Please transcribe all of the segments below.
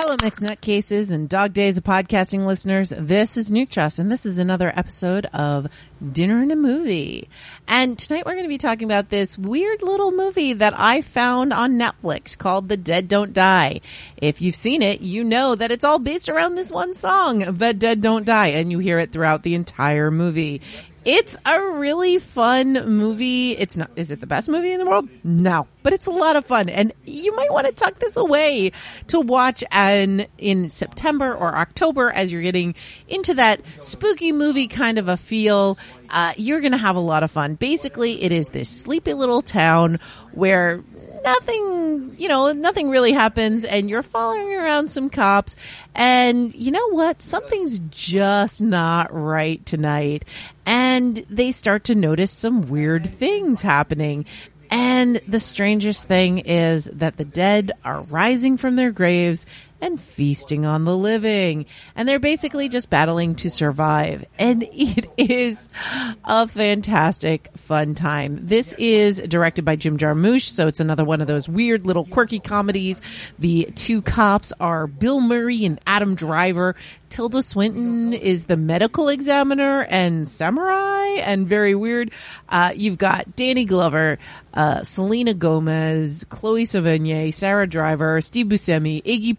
Hello, mixed nutcases and dog days of podcasting listeners. This is Nuke and this is another episode of Dinner and a Movie. And tonight we're going to be talking about this weird little movie that I found on Netflix called The Dead Don't Die. If you've seen it, you know that it's all based around this one song, The Dead Don't Die, and you hear it throughout the entire movie. It's a really fun movie. It's not, is it the best movie in the world? No, but it's a lot of fun. And you might want to tuck this away to watch an, in September or October as you're getting into that spooky movie kind of a feel. Uh, you're going to have a lot of fun. Basically, it is this sleepy little town where nothing, you know, nothing really happens and you're following around some cops and you know what? Something's just not right tonight. And they start to notice some weird things happening. And the strangest thing is that the dead are rising from their graves and feasting on the living. And they're basically just battling to survive. And it is a fantastic fun time. This is directed by Jim Jarmusch, so it's another one of those weird little quirky comedies. The two cops are Bill Murray and Adam Driver. Tilda Swinton is the medical examiner and samurai and very weird. Uh, you've got Danny Glover, uh, Selena Gomez, Chloe Sevigny, Sara Driver, Steve Buscemi, Iggy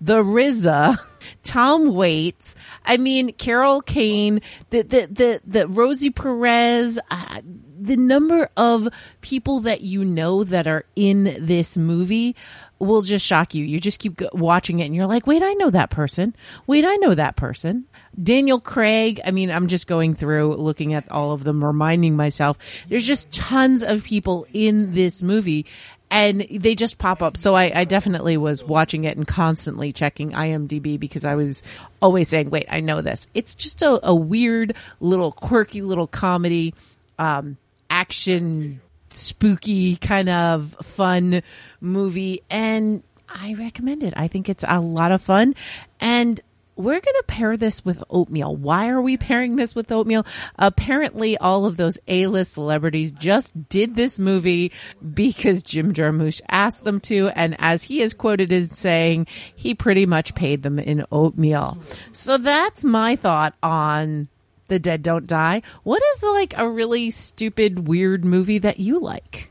The RZA, Tom Waits. I mean, Carol Kane, the, the, the, the Rosie Perez, uh, the number of people that you know that are in this movie will just shock you. You just keep watching it and you're like, wait, I know that person. Wait, I know that person. Daniel Craig. I mean, I'm just going through looking at all of them, reminding myself there's just tons of people in this movie and they just pop up. So I, I, definitely was watching it and constantly checking IMDb because I was always saying, wait, I know this. It's just a, a weird little quirky little comedy, um, action spooky kind of fun movie and I recommend it. I think it's a lot of fun and we're going to pair this with oatmeal. Why are we pairing this with oatmeal? Apparently all of those A-list celebrities just did this movie because Jim Jarmusch asked them to. And as he is quoted as saying, he pretty much paid them in oatmeal. So that's my thought on the Dead Don't Die. What is like a really stupid, weird movie that you like?